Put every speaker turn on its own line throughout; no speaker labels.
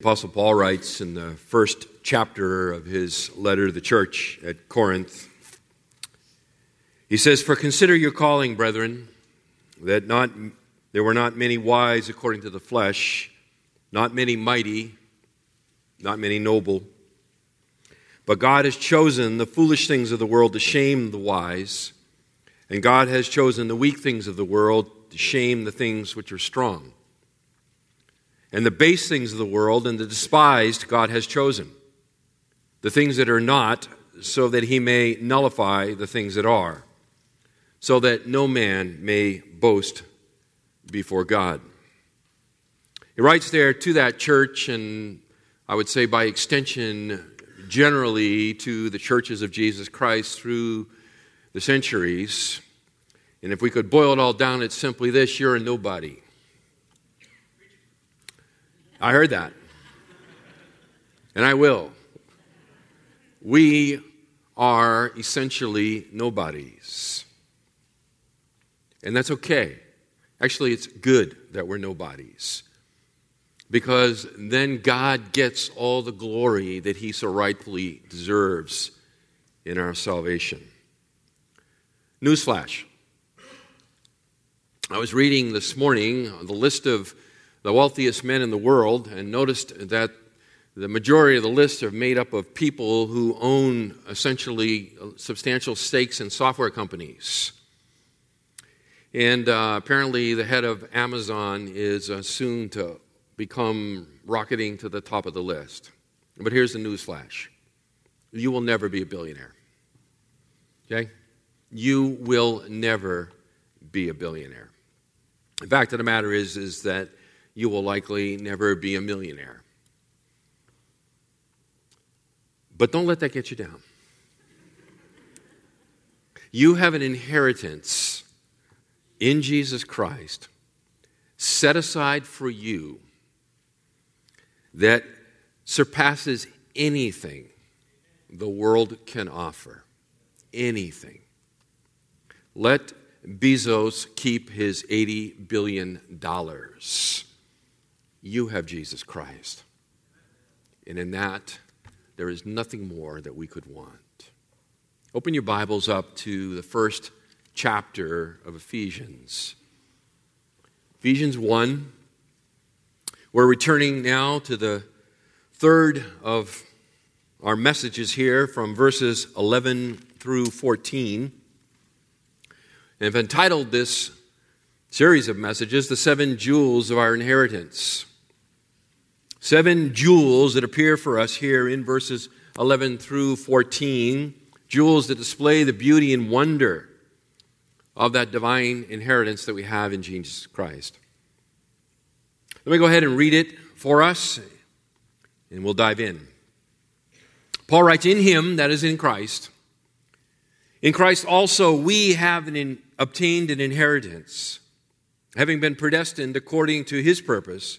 Apostle Paul writes in the first chapter of his letter to the church at Corinth, he says, For consider your calling, brethren, that not, there were not many wise according to the flesh, not many mighty, not many noble. But God has chosen the foolish things of the world to shame the wise, and God has chosen the weak things of the world to shame the things which are strong and the base things of the world and the despised God has chosen, the things that are not, so that he may nullify the things that are, so that no man may boast before God. He writes there to that church, and I would say by extension, generally to the churches of Jesus Christ through the centuries. And if we could boil it all down, it's simply this you're a nobody. I heard that. And I will. We are essentially nobodies. And that's okay. Actually, it's good that we're nobodies. Because then God gets all the glory that he so rightfully deserves in our salvation. Newsflash. I was reading this morning the list of the wealthiest men in the world and noticed that the majority of the list are made up of people who own essentially substantial stakes in software companies. And uh, apparently, the head of Amazon is uh, soon to become rocketing to the top of the list. But here's the news flash you will never be a billionaire. Okay? You will never be a billionaire. The fact of the matter is, is that you will likely never be a millionaire. But don't let that get you down. You have an inheritance in Jesus Christ set aside for you that surpasses anything the world can offer. Anything. Let Bezos keep his $80 billion you have Jesus Christ. And in that, there is nothing more that we could want. Open your Bibles up to the first chapter of Ephesians. Ephesians 1. We're returning now to the third of our messages here from verses 11 through 14. And I've entitled this series of messages, The Seven Jewels of Our Inheritance. Seven jewels that appear for us here in verses 11 through 14, jewels that display the beauty and wonder of that divine inheritance that we have in Jesus Christ. Let me go ahead and read it for us, and we'll dive in. Paul writes, In him, that is in Christ, in Christ also we have an, obtained an inheritance, having been predestined according to his purpose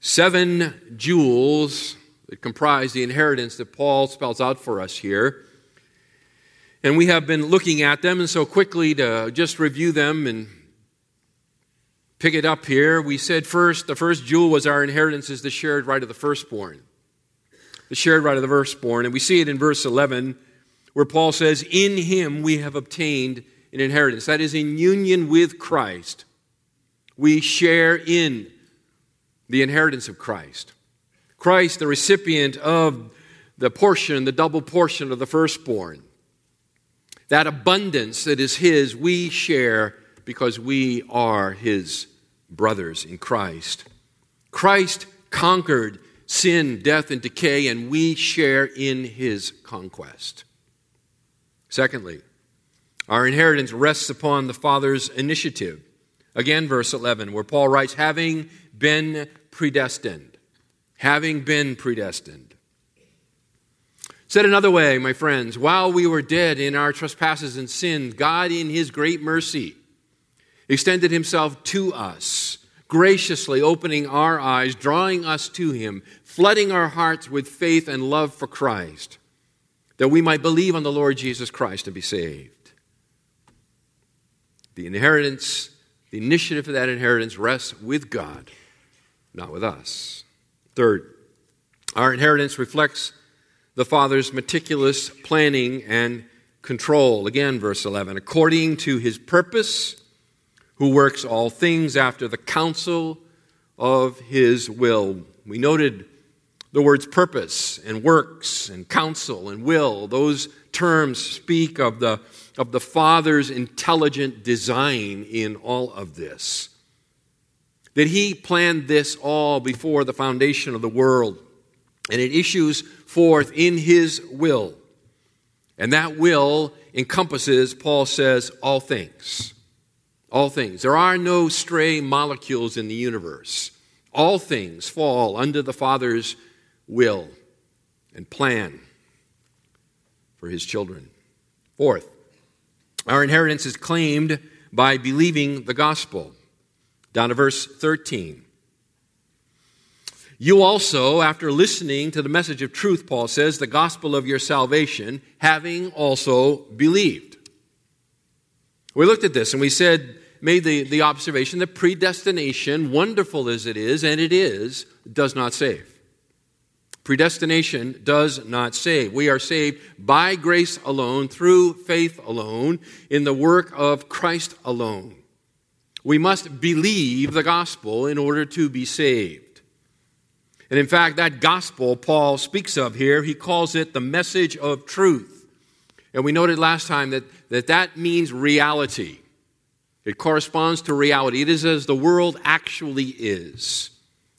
Seven jewels that comprise the inheritance that Paul spells out for us here. And we have been looking at them, and so quickly to just review them and pick it up here, we said first, the first jewel was our inheritance is the shared right of the firstborn. The shared right of the firstborn. And we see it in verse 11, where Paul says, In him we have obtained an inheritance. That is, in union with Christ, we share in the inheritance of Christ. Christ, the recipient of the portion, the double portion of the firstborn. That abundance that is His, we share because we are His brothers in Christ. Christ conquered sin, death, and decay, and we share in His conquest. Secondly, our inheritance rests upon the Father's initiative. Again, verse 11, where Paul writes, having been predestined. having been predestined. Said another way, my friends, while we were dead in our trespasses and sin, God, in His great mercy, extended Himself to us, graciously opening our eyes, drawing us to Him, flooding our hearts with faith and love for Christ, that we might believe on the Lord Jesus Christ and be saved. The inheritance, the initiative of that inheritance rests with God, not with us. Third, our inheritance reflects the Father's meticulous planning and control. Again, verse 11, according to his purpose, who works all things after the counsel of his will. We noted the words purpose and works and counsel and will. Those terms speak of the, of the Father's intelligent design in all of this. That he planned this all before the foundation of the world. And it issues forth in his will. And that will encompasses, Paul says, all things. All things. There are no stray molecules in the universe. All things fall under the Father's will and plan for his children. Fourth, our inheritance is claimed by believing the gospel. Down to verse 13. You also, after listening to the message of truth, Paul says, the gospel of your salvation, having also believed. We looked at this and we said, made the, the observation that predestination, wonderful as it is, and it is, does not save. Predestination does not save. We are saved by grace alone, through faith alone, in the work of Christ alone. We must believe the gospel in order to be saved. And in fact, that gospel Paul speaks of here, he calls it the message of truth. And we noted last time that that, that means reality. It corresponds to reality. It is as the world actually is.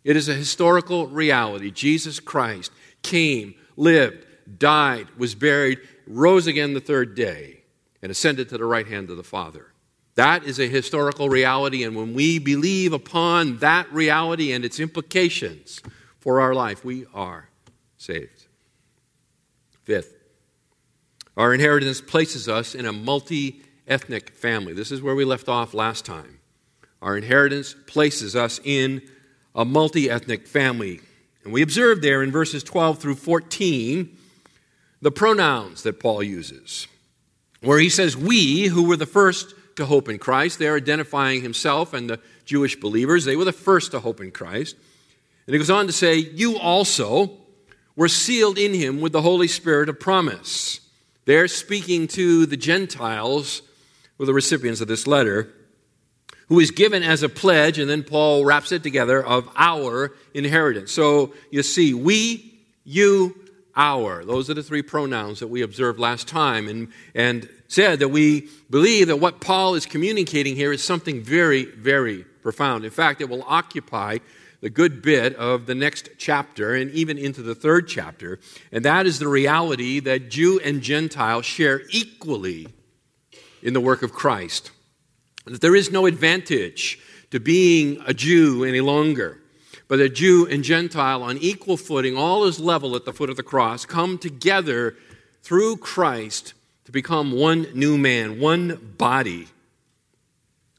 It is a historical reality. Jesus Christ came, lived, died, was buried, rose again the third day, and ascended to the right hand of the Father. That is a historical reality, and when we believe upon that reality and its implications, for our life, we are saved. Fifth, our inheritance places us in a multi ethnic family. This is where we left off last time. Our inheritance places us in a multi ethnic family. And we observe there in verses 12 through 14 the pronouns that Paul uses, where he says, We who were the first to hope in Christ, they're identifying himself and the Jewish believers. They were the first to hope in Christ. And he goes on to say, You also were sealed in him with the Holy Spirit of promise. They're speaking to the Gentiles, who are the recipients of this letter, who is given as a pledge, and then Paul wraps it together, of our inheritance. So you see, we, you, our. Those are the three pronouns that we observed last time and, and said that we believe that what Paul is communicating here is something very, very profound. In fact, it will occupy the good bit of the next chapter and even into the third chapter, and that is the reality that Jew and Gentile share equally in the work of Christ. That there is no advantage to being a Jew any longer, but a Jew and Gentile on equal footing, all is level at the foot of the cross, come together through Christ to become one new man, one body.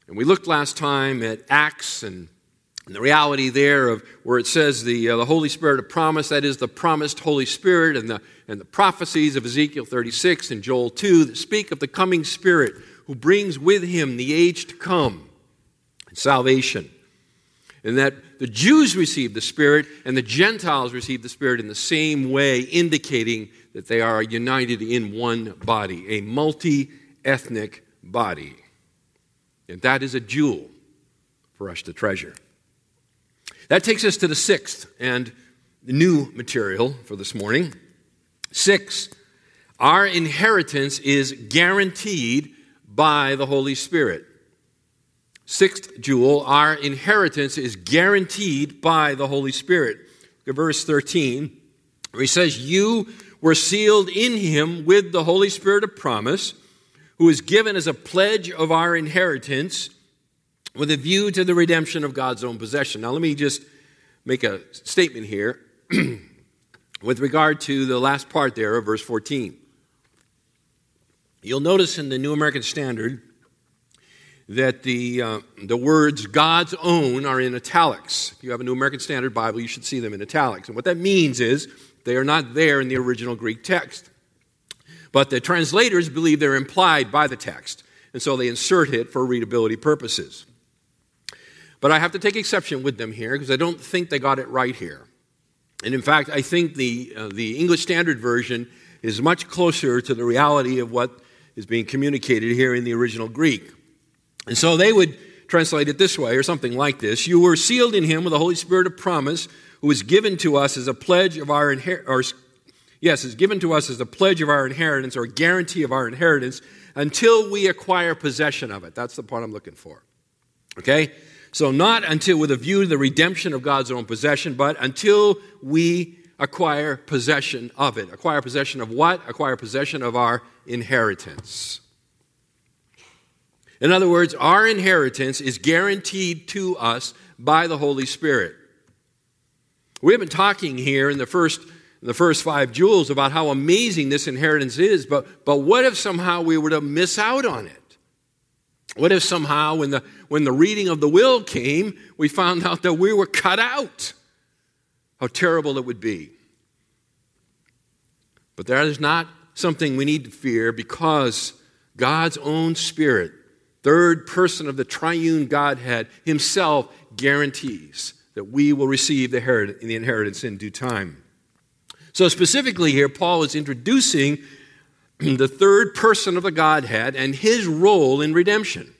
And we looked last time at Acts and and the reality there of where it says the, uh, the Holy Spirit of promise, that is the promised Holy Spirit, and the, and the prophecies of Ezekiel 36 and Joel 2 that speak of the coming Spirit who brings with him the age to come and salvation. And that the Jews receive the Spirit and the Gentiles receive the Spirit in the same way, indicating that they are united in one body, a multi ethnic body. And that is a jewel for us to treasure. That takes us to the sixth and new material for this morning. Six, our inheritance is guaranteed by the Holy Spirit. Sixth jewel, our inheritance is guaranteed by the Holy Spirit. verse 13, where he says, You were sealed in him with the Holy Spirit of promise, who is given as a pledge of our inheritance with a view to the redemption of God's own possession. Now, let me just make a statement here. with regard to the last part there of verse 14. You'll notice in the New American Standard that the, uh, the words God's own are in italics. If you have a New American Standard Bible, you should see them in italics. And what that means is they are not there in the original Greek text. But the translators believe they're implied by the text, and so they insert it for readability purposes. But I have to take exception with them here because I don't think they got it right here. And in fact, I think the, uh, the English Standard Version is much closer to the reality of what is being communicated here in the original Greek. And so they would translate it this way or something like this You were sealed in him with the Holy Spirit of promise, who was given to us as a pledge of our inheritance. Yes, is given to us as a pledge of our inheritance or guarantee of our inheritance until we acquire possession of it. That's the part I'm looking for. Okay? So, not until with a view to the redemption of God's own possession, but until we acquire possession of it. Acquire possession of what? Acquire possession of our inheritance. In other words, our inheritance is guaranteed to us by the Holy Spirit. We have been talking here in the first, in the first five jewels about how amazing this inheritance is, but, but what if somehow we were to miss out on it? What if somehow, when the, when the reading of the will came, we found out that we were cut out? How terrible it would be. But that is not something we need to fear because God's own Spirit third person of the triune Godhead, himself guarantees that we will receive the inheritance in due time. So, specifically, here, Paul is introducing the third person of the Godhead and his role in redemption.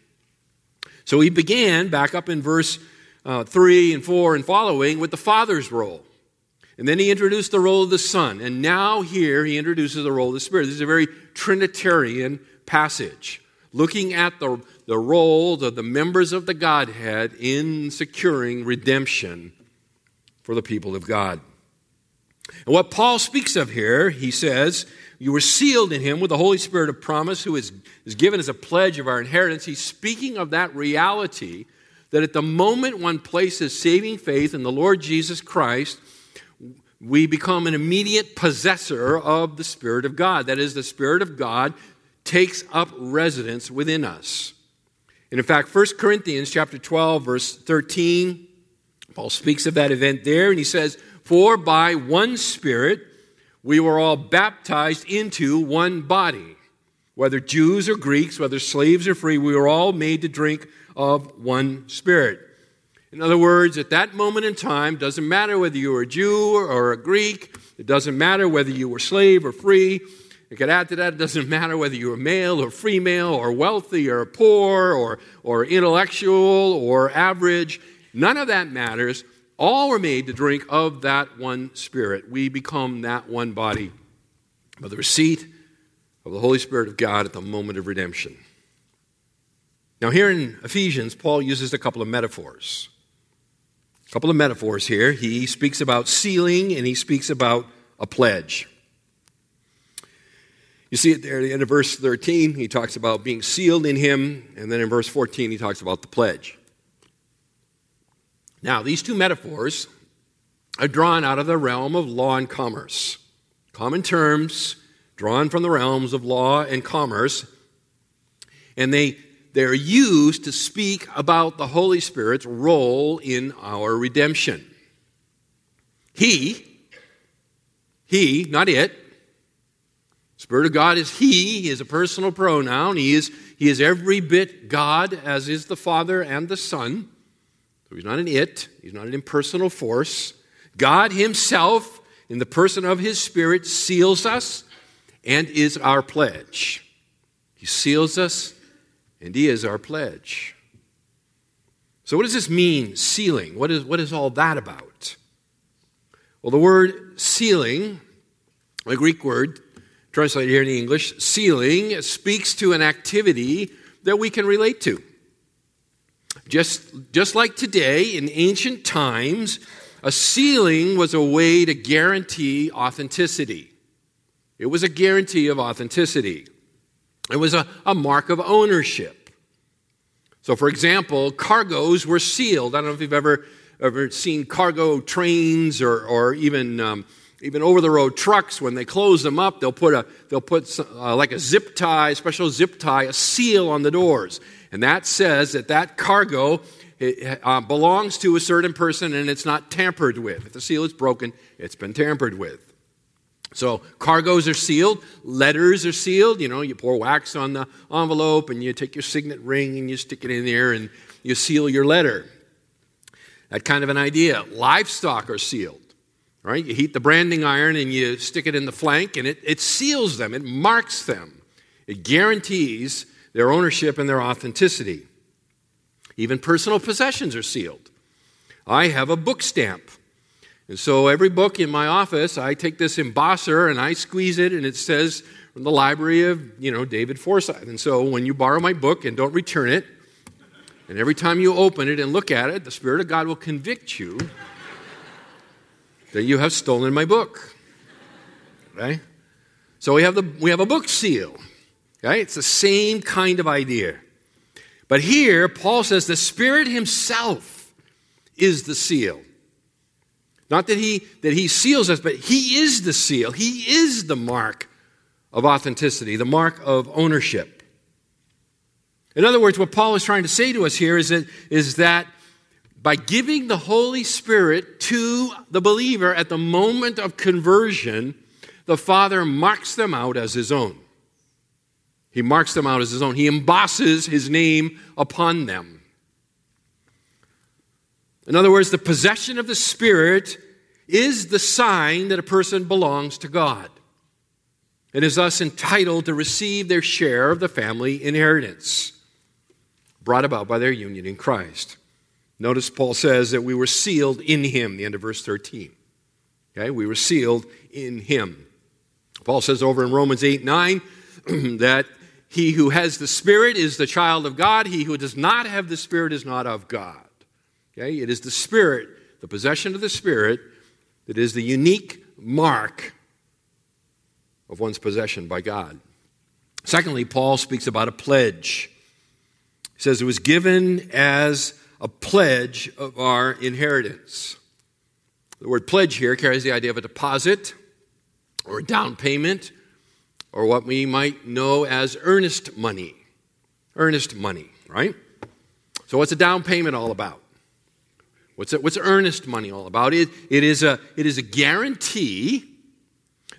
So, he began back up in verse uh, 3 and 4 and following with the Father's role. And then he introduced the role of the Son. And now, here, he introduces the role of the Spirit. This is a very Trinitarian passage looking at the, the role of the members of the Godhead in securing redemption for the people of God. And what Paul speaks of here, he says, you were sealed in him with the Holy Spirit of promise, who is, is given as a pledge of our inheritance. He's speaking of that reality that at the moment one places saving faith in the Lord Jesus Christ, we become an immediate possessor of the Spirit of God. That is, the Spirit of God takes up residence within us. And in fact, 1 Corinthians chapter 12 verse 13, Paul speaks of that event there and he says, "For by one spirit we were all baptized into one body, whether Jews or Greeks, whether slaves or free, we were all made to drink of one spirit." In other words, at that moment in time, doesn't matter whether you were a Jew or a Greek, it doesn't matter whether you were slave or free, you could add to that, it doesn't matter whether you're male or female or wealthy or poor or, or intellectual or average. None of that matters. All were made to drink of that one Spirit. We become that one body by the receipt of the Holy Spirit of God at the moment of redemption. Now, here in Ephesians, Paul uses a couple of metaphors. A couple of metaphors here. He speaks about sealing and he speaks about a pledge. You see it there at the end of verse 13. He talks about being sealed in him. And then in verse 14, he talks about the pledge. Now, these two metaphors are drawn out of the realm of law and commerce. Common terms drawn from the realms of law and commerce. And they, they're used to speak about the Holy Spirit's role in our redemption. He, he, not it, Spirit of God is He. He is a personal pronoun. He is, he is every bit God, as is the Father and the Son. So He's not an it, He's not an impersonal force. God Himself, in the person of His Spirit, seals us and is our pledge. He seals us and He is our pledge. So, what does this mean, sealing? What is, what is all that about? Well, the word sealing, a Greek word, translated here in English, sealing speaks to an activity that we can relate to. Just, just like today, in ancient times, a sealing was a way to guarantee authenticity. It was a guarantee of authenticity. It was a, a mark of ownership. So, for example, cargoes were sealed. I don't know if you've ever ever seen cargo trains or, or even, um, even over the road trucks, when they close them up, they'll put, a, they'll put some, uh, like a zip tie, special zip tie, a seal on the doors. And that says that that cargo it, uh, belongs to a certain person and it's not tampered with. If the seal is broken, it's been tampered with. So cargoes are sealed, letters are sealed. You know, you pour wax on the envelope and you take your signet ring and you stick it in there and you seal your letter. That kind of an idea. Livestock are sealed, right? You heat the branding iron and you stick it in the flank and it, it seals them, it marks them, it guarantees their ownership and their authenticity. Even personal possessions are sealed. I have a book stamp. And so every book in my office, I take this embosser and I squeeze it, and it says from the library of, you know, David Forsyth. And so when you borrow my book and don't return it, and every time you open it and look at it, the Spirit of God will convict you that you have stolen my book. Right? So we have, the, we have a book seal. Right? It's the same kind of idea. But here, Paul says the Spirit Himself is the seal. Not that he, that he seals us, but He is the seal. He is the mark of authenticity, the mark of ownership. In other words, what Paul is trying to say to us here is that, is that by giving the Holy Spirit to the believer at the moment of conversion, the Father marks them out as his own. He marks them out as his own. He embosses his name upon them. In other words, the possession of the Spirit is the sign that a person belongs to God and is thus entitled to receive their share of the family inheritance brought about by their union in Christ. Notice Paul says that we were sealed in him, the end of verse 13. Okay, we were sealed in him. Paul says over in Romans 8 9 that he who has the Spirit is the child of God, he who does not have the Spirit is not of God. Okay, it is the Spirit, the possession of the Spirit, that is the unique mark of one's possession by God. Secondly, Paul speaks about a pledge He says it was given as a pledge of our inheritance. The word pledge here carries the idea of a deposit or a down payment or what we might know as earnest money. Earnest money, right? So, what's a down payment all about? What's, it, what's earnest money all about? It, it, is a, it is a guarantee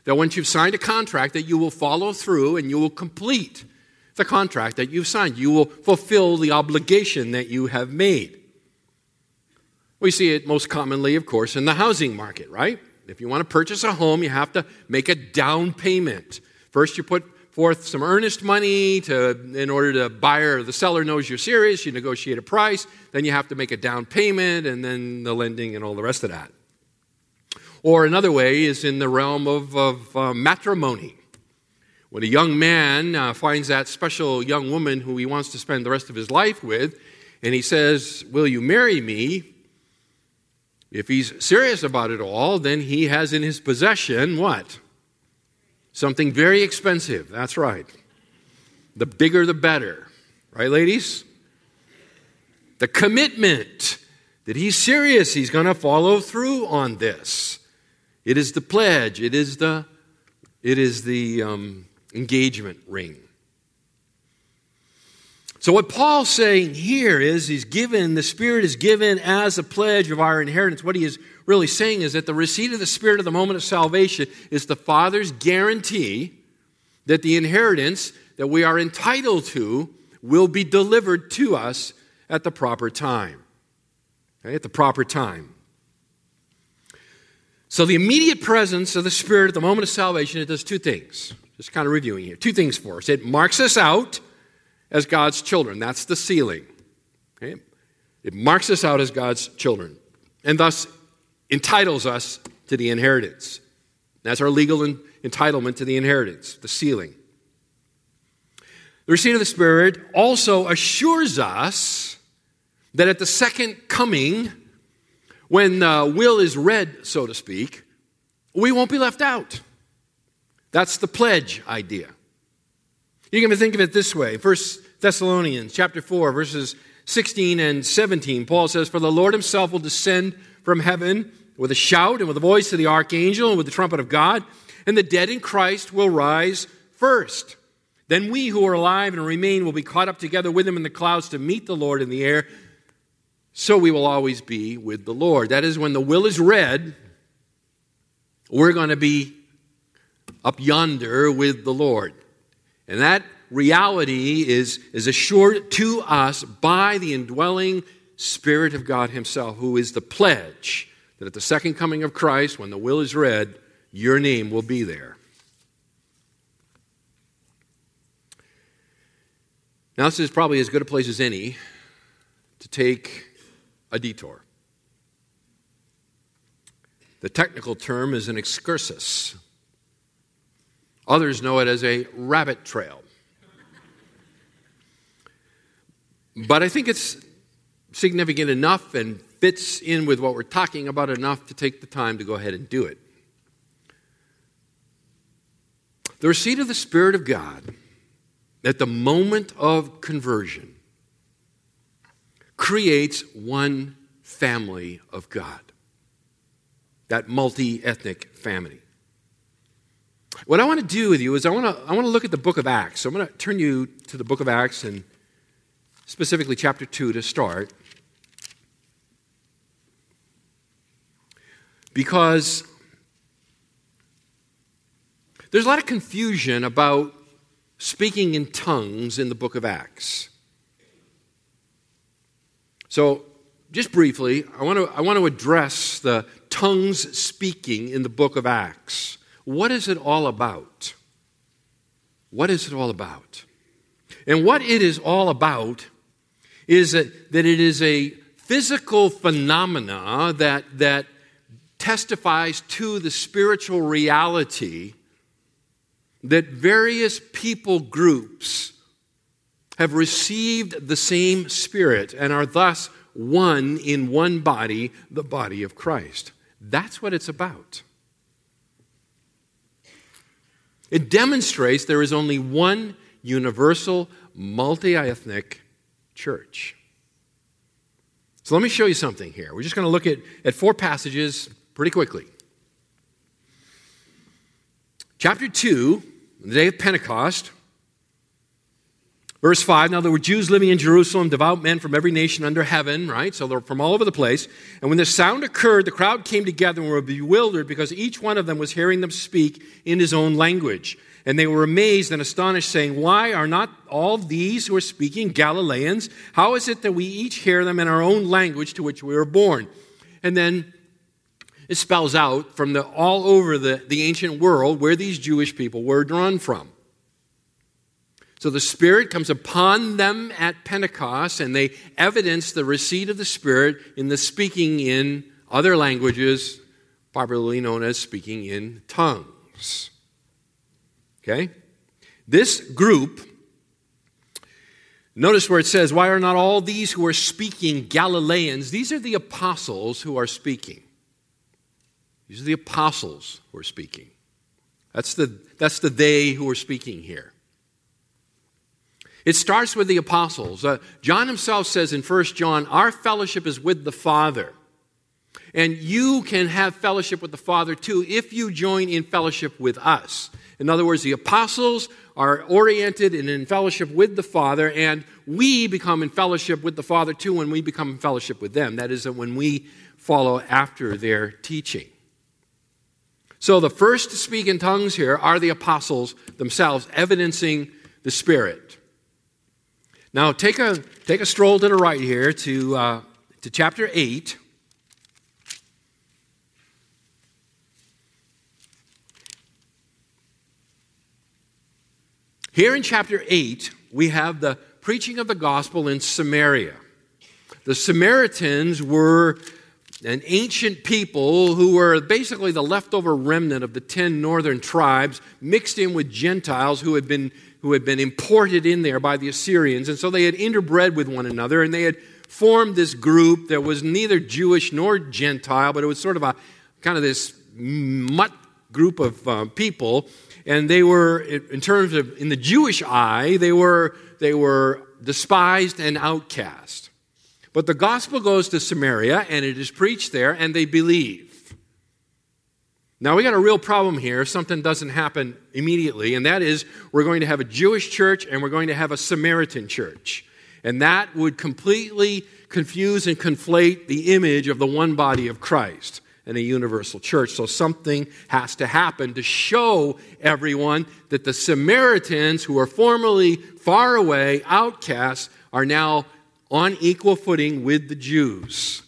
that once you've signed a contract that you will follow through and you will complete the contract that you've signed. You will fulfill the obligation that you have made. We see it most commonly, of course, in the housing market, right? If you want to purchase a home, you have to make a down payment. First, you put forth some earnest money to, in order to buyer the seller knows you're serious. You negotiate a price. Then you have to make a down payment, and then the lending and all the rest of that. Or another way is in the realm of, of uh, matrimony. When a young man uh, finds that special young woman who he wants to spend the rest of his life with, and he says, Will you marry me? If he's serious about it all, then he has in his possession what? Something very expensive. That's right. The bigger the better. Right, ladies? The commitment that he's serious, he's going to follow through on this. It is the pledge, it is the, it is the, um, engagement ring. So, what Paul's saying here is he's given, the Spirit is given as a pledge of our inheritance. What he is really saying is that the receipt of the Spirit at the moment of salvation is the Father's guarantee that the inheritance that we are entitled to will be delivered to us at the proper time. Okay, at the proper time. So, the immediate presence of the Spirit at the moment of salvation, it does two things. Just kind of reviewing here. Two things for us. It marks us out as God's children. That's the sealing. Okay? It marks us out as God's children and thus entitles us to the inheritance. That's our legal entitlement to the inheritance, the sealing. The receipt of the Spirit also assures us that at the second coming, when the will is read, so to speak, we won't be left out. That's the pledge idea. You can think of it this way. First Thessalonians chapter 4, verses 16 and 17, Paul says, For the Lord himself will descend from heaven with a shout and with the voice of the archangel and with the trumpet of God, and the dead in Christ will rise first. Then we who are alive and remain will be caught up together with him in the clouds to meet the Lord in the air. So we will always be with the Lord. That is, when the will is read, we're going to be up yonder with the Lord. And that reality is, is assured to us by the indwelling Spirit of God Himself, who is the pledge that at the second coming of Christ, when the will is read, your name will be there. Now, this is probably as good a place as any to take a detour. The technical term is an excursus. Others know it as a rabbit trail. But I think it's significant enough and fits in with what we're talking about enough to take the time to go ahead and do it. The receipt of the Spirit of God at the moment of conversion creates one family of God, that multi ethnic family. What I want to do with you is I want to, I want to look at the book of Acts. So I'm going to turn you to the book of Acts and specifically chapter 2 to start. Because there's a lot of confusion about speaking in tongues in the book of Acts. So, just briefly, I want to, I want to address the tongues speaking in the book of Acts. What is it all about? What is it all about? And what it is all about is that, that it is a physical phenomena that, that testifies to the spiritual reality that various people groups have received the same Spirit and are thus one in one body, the body of Christ. That's what it's about. It demonstrates there is only one universal, multi ethnic church. So let me show you something here. We're just going to look at, at four passages pretty quickly. Chapter 2 the day of Pentecost. Verse 5 Now there were Jews living in Jerusalem, devout men from every nation under heaven, right? So they're from all over the place. And when the sound occurred, the crowd came together and were bewildered because each one of them was hearing them speak in his own language. And they were amazed and astonished, saying, Why are not all these who are speaking Galileans? How is it that we each hear them in our own language to which we were born? And then it spells out from the, all over the, the ancient world where these Jewish people were drawn from. So the Spirit comes upon them at Pentecost, and they evidence the receipt of the Spirit in the speaking in other languages, popularly known as speaking in tongues. Okay? This group, notice where it says, Why are not all these who are speaking Galileans? These are the apostles who are speaking. These are the apostles who are speaking. That's the, that's the they who are speaking here. It starts with the apostles. Uh, John himself says in 1 John, Our fellowship is with the Father. And you can have fellowship with the Father too if you join in fellowship with us. In other words, the apostles are oriented and in fellowship with the Father, and we become in fellowship with the Father too when we become in fellowship with them. That is, when we follow after their teaching. So the first to speak in tongues here are the apostles themselves, evidencing the Spirit. Now take a, take a stroll to the right here to, uh, to chapter 8. Here in chapter 8, we have the preaching of the gospel in Samaria. The Samaritans were an ancient people who were basically the leftover remnant of the 10 northern tribes mixed in with Gentiles who had been who had been imported in there by the Assyrians. And so they had interbred with one another and they had formed this group that was neither Jewish nor Gentile but it was sort of a kind of this mutt group of uh, people. And they were in terms of in the Jewish eye they were they were despised and outcast. But the gospel goes to Samaria and it is preached there and they believe. Now, we got a real problem here if something doesn't happen immediately, and that is we're going to have a Jewish church and we're going to have a Samaritan church. And that would completely confuse and conflate the image of the one body of Christ and a universal church. So something has to happen to show everyone that the Samaritans, who are formerly far away, outcasts, are now on equal footing with the Jews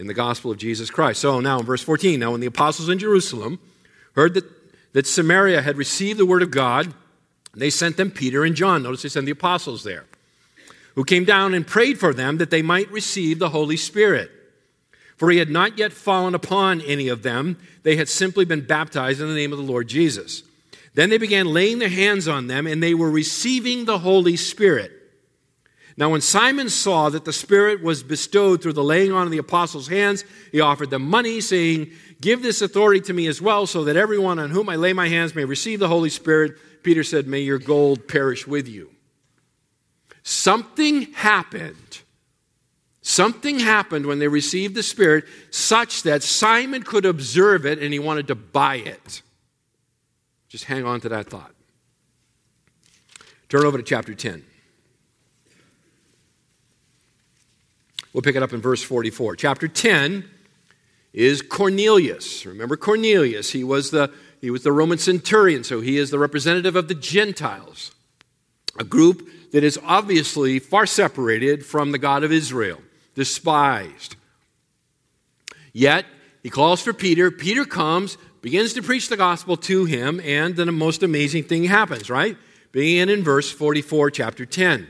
in the gospel of Jesus Christ. So now in verse 14, now when the apostles in Jerusalem heard that, that Samaria had received the word of God, they sent them Peter and John. Notice they sent the apostles there, who came down and prayed for them that they might receive the Holy Spirit. For he had not yet fallen upon any of them, they had simply been baptized in the name of the Lord Jesus. Then they began laying their hands on them, and they were receiving the Holy Spirit. Now, when Simon saw that the Spirit was bestowed through the laying on of the apostles' hands, he offered them money, saying, Give this authority to me as well, so that everyone on whom I lay my hands may receive the Holy Spirit. Peter said, May your gold perish with you. Something happened. Something happened when they received the Spirit such that Simon could observe it and he wanted to buy it. Just hang on to that thought. Turn over to chapter 10. We'll pick it up in verse 44. Chapter 10 is Cornelius. Remember Cornelius, he was the he was the Roman centurion, so he is the representative of the Gentiles, a group that is obviously far separated from the God of Israel, despised. Yet, he calls for Peter. Peter comes, begins to preach the gospel to him, and then a most amazing thing happens, right? Beginning in verse 44, chapter 10.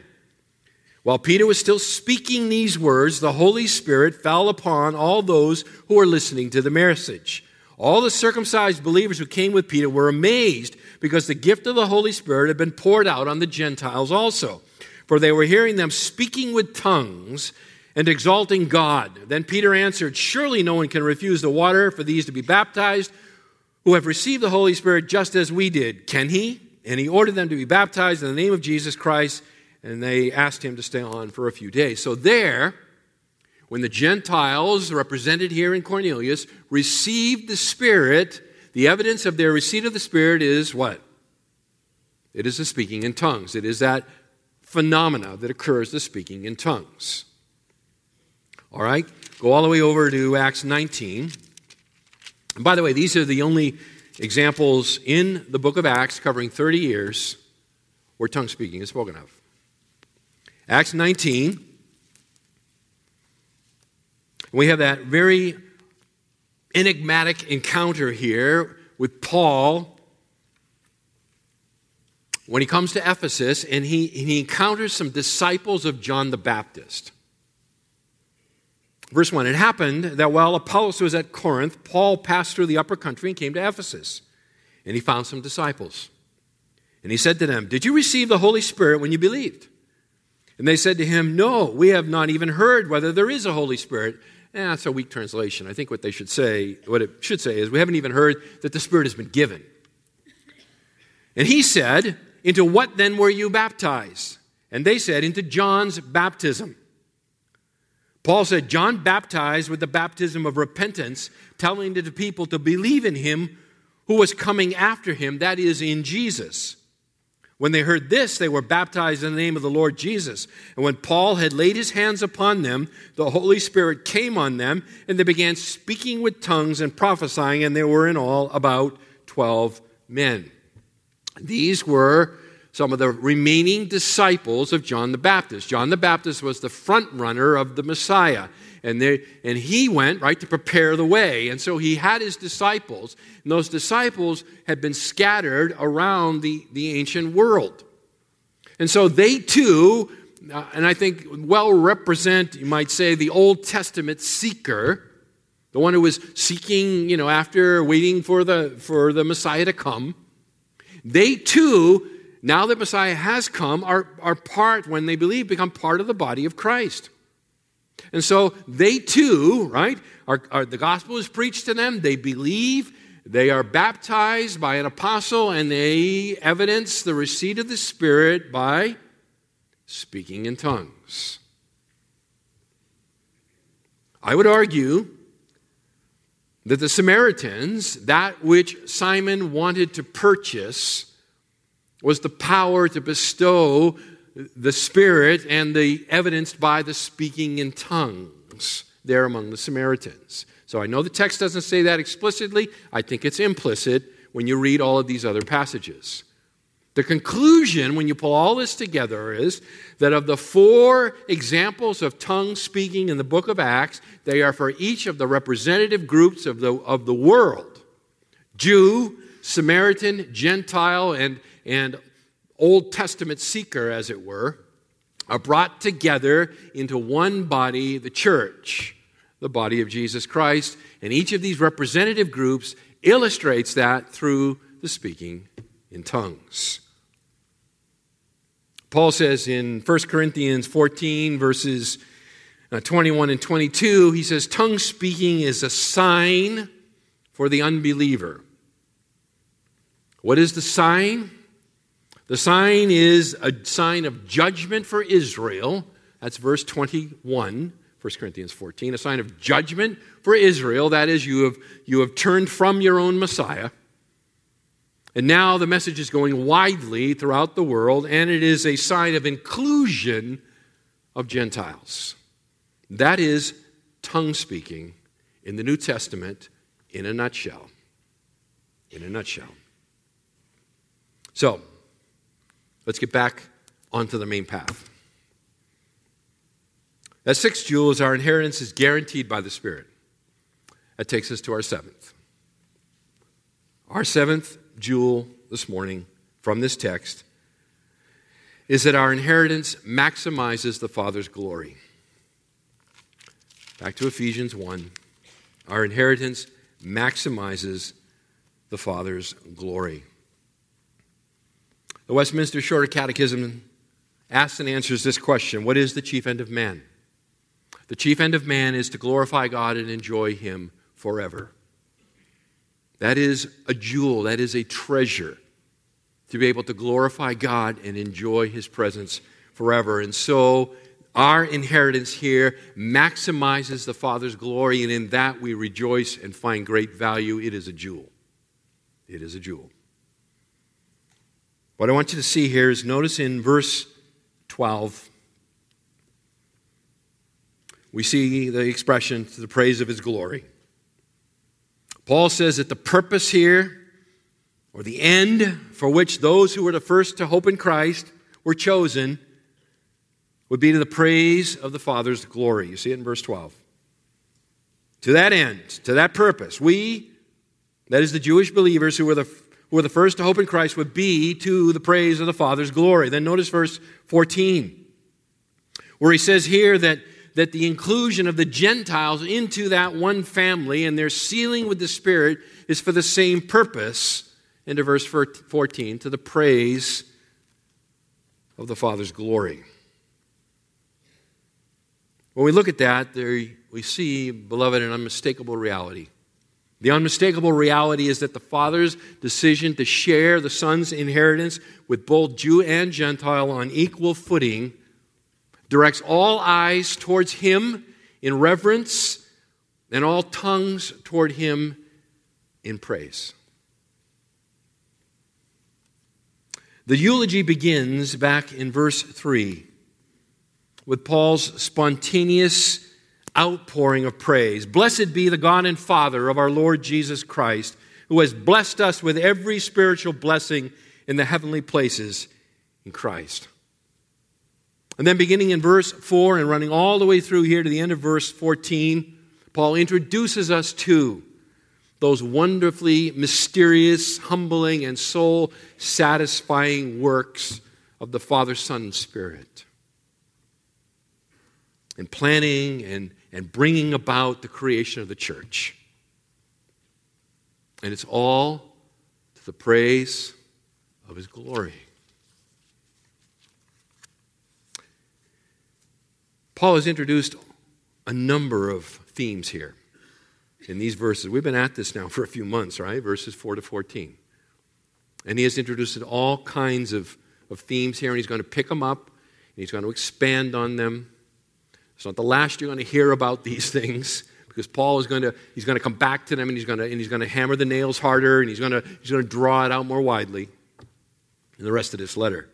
While Peter was still speaking these words, the Holy Spirit fell upon all those who were listening to the message. All the circumcised believers who came with Peter were amazed because the gift of the Holy Spirit had been poured out on the Gentiles also. For they were hearing them speaking with tongues and exalting God. Then Peter answered, Surely no one can refuse the water for these to be baptized who have received the Holy Spirit just as we did. Can he? And he ordered them to be baptized in the name of Jesus Christ and they asked him to stay on for a few days. So, there, when the Gentiles, represented here in Cornelius, received the Spirit, the evidence of their receipt of the Spirit is what? It is the speaking in tongues. It is that phenomena that occurs, the speaking in tongues. All right, go all the way over to Acts 19. And by the way, these are the only examples in the book of Acts covering 30 years where tongue speaking is spoken of. Acts 19. We have that very enigmatic encounter here with Paul when he comes to Ephesus and he, and he encounters some disciples of John the Baptist. Verse 1 It happened that while Apollos was at Corinth, Paul passed through the upper country and came to Ephesus. And he found some disciples. And he said to them, Did you receive the Holy Spirit when you believed? And they said to him, No, we have not even heard whether there is a Holy Spirit. Eh, that's a weak translation. I think what they should say, what it should say is, we haven't even heard that the Spirit has been given. And he said, Into what then were you baptized? And they said, Into John's baptism. Paul said, John baptized with the baptism of repentance, telling the people to believe in him who was coming after him, that is, in Jesus. When they heard this, they were baptized in the name of the Lord Jesus. And when Paul had laid his hands upon them, the Holy Spirit came on them, and they began speaking with tongues and prophesying, and there were in all about 12 men. These were some of the remaining disciples of John the Baptist. John the Baptist was the front runner of the Messiah and, they, and he went, right, to prepare the way. And so he had his disciples, and those disciples had been scattered around the, the ancient world. And so they too, uh, and I think well represent, you might say, the Old Testament seeker, the one who was seeking, you know, after waiting for the, for the Messiah to come. They too, now that Messiah has come, are, are part, when they believe, become part of the body of Christ. And so they too, right, are, are, the gospel is preached to them. They believe. They are baptized by an apostle, and they evidence the receipt of the Spirit by speaking in tongues. I would argue that the Samaritans, that which Simon wanted to purchase, was the power to bestow the Spirit and the evidenced by the speaking in tongues there among the Samaritans. So I know the text doesn't say that explicitly. I think it's implicit when you read all of these other passages. The conclusion, when you pull all this together, is that of the four examples of tongue speaking in the book of Acts, they are for each of the representative groups of the, of the world Jew, Samaritan, Gentile, and, and Old Testament seeker, as it were, are brought together into one body, the church, the body of Jesus Christ. And each of these representative groups illustrates that through the speaking in tongues. Paul says in 1 Corinthians 14, verses uh, 21 and 22, he says, Tongue speaking is a sign for the unbeliever. What is the sign? The sign is a sign of judgment for Israel. That's verse 21, 1 Corinthians 14. A sign of judgment for Israel. That is, you have, you have turned from your own Messiah. And now the message is going widely throughout the world, and it is a sign of inclusion of Gentiles. That is tongue speaking in the New Testament in a nutshell. In a nutshell. So, let's get back onto the main path. That six jewels, our inheritance is guaranteed by the Spirit. That takes us to our seventh. Our seventh jewel this morning from this text is that our inheritance maximizes the Father's glory. Back to Ephesians 1. Our inheritance maximizes the Father's glory. The Westminster Shorter Catechism asks and answers this question What is the chief end of man? The chief end of man is to glorify God and enjoy Him forever. That is a jewel, that is a treasure to be able to glorify God and enjoy His presence forever. And so, our inheritance here maximizes the Father's glory, and in that we rejoice and find great value. It is a jewel. It is a jewel. What I want you to see here is notice in verse 12, we see the expression to the praise of His glory. Paul says that the purpose here, or the end for which those who were the first to hope in Christ were chosen, would be to the praise of the Father's glory. You see it in verse 12. To that end, to that purpose, we, that is the Jewish believers who were the, who were the first to hope in Christ, would be to the praise of the Father's glory. Then notice verse 14, where he says here that that the inclusion of the Gentiles into that one family and their sealing with the Spirit is for the same purpose, into verse 14, to the praise of the Father's glory. When we look at that, there we see, beloved, an unmistakable reality. The unmistakable reality is that the Father's decision to share the Son's inheritance with both Jew and Gentile on equal footing directs all eyes towards him in reverence and all tongues toward him in praise. The eulogy begins back in verse 3 with Paul's spontaneous outpouring of praise. Blessed be the God and Father of our Lord Jesus Christ, who has blessed us with every spiritual blessing in the heavenly places in Christ. And then beginning in verse 4 and running all the way through here to the end of verse 14, Paul introduces us to those wonderfully mysterious, humbling, and soul satisfying works of the Father, Son, and Spirit. And planning and, and bringing about the creation of the church. And it's all to the praise of His glory. Paul has introduced a number of themes here in these verses. We've been at this now for a few months, right? Verses 4 to 14. And he has introduced all kinds of, of themes here, and he's going to pick them up and he's going to expand on them. It's not the last you're going to hear about these things because Paul is going to he's going to come back to them and he's going to and he's going to hammer the nails harder and he's going to he's going to draw it out more widely in the rest of this letter.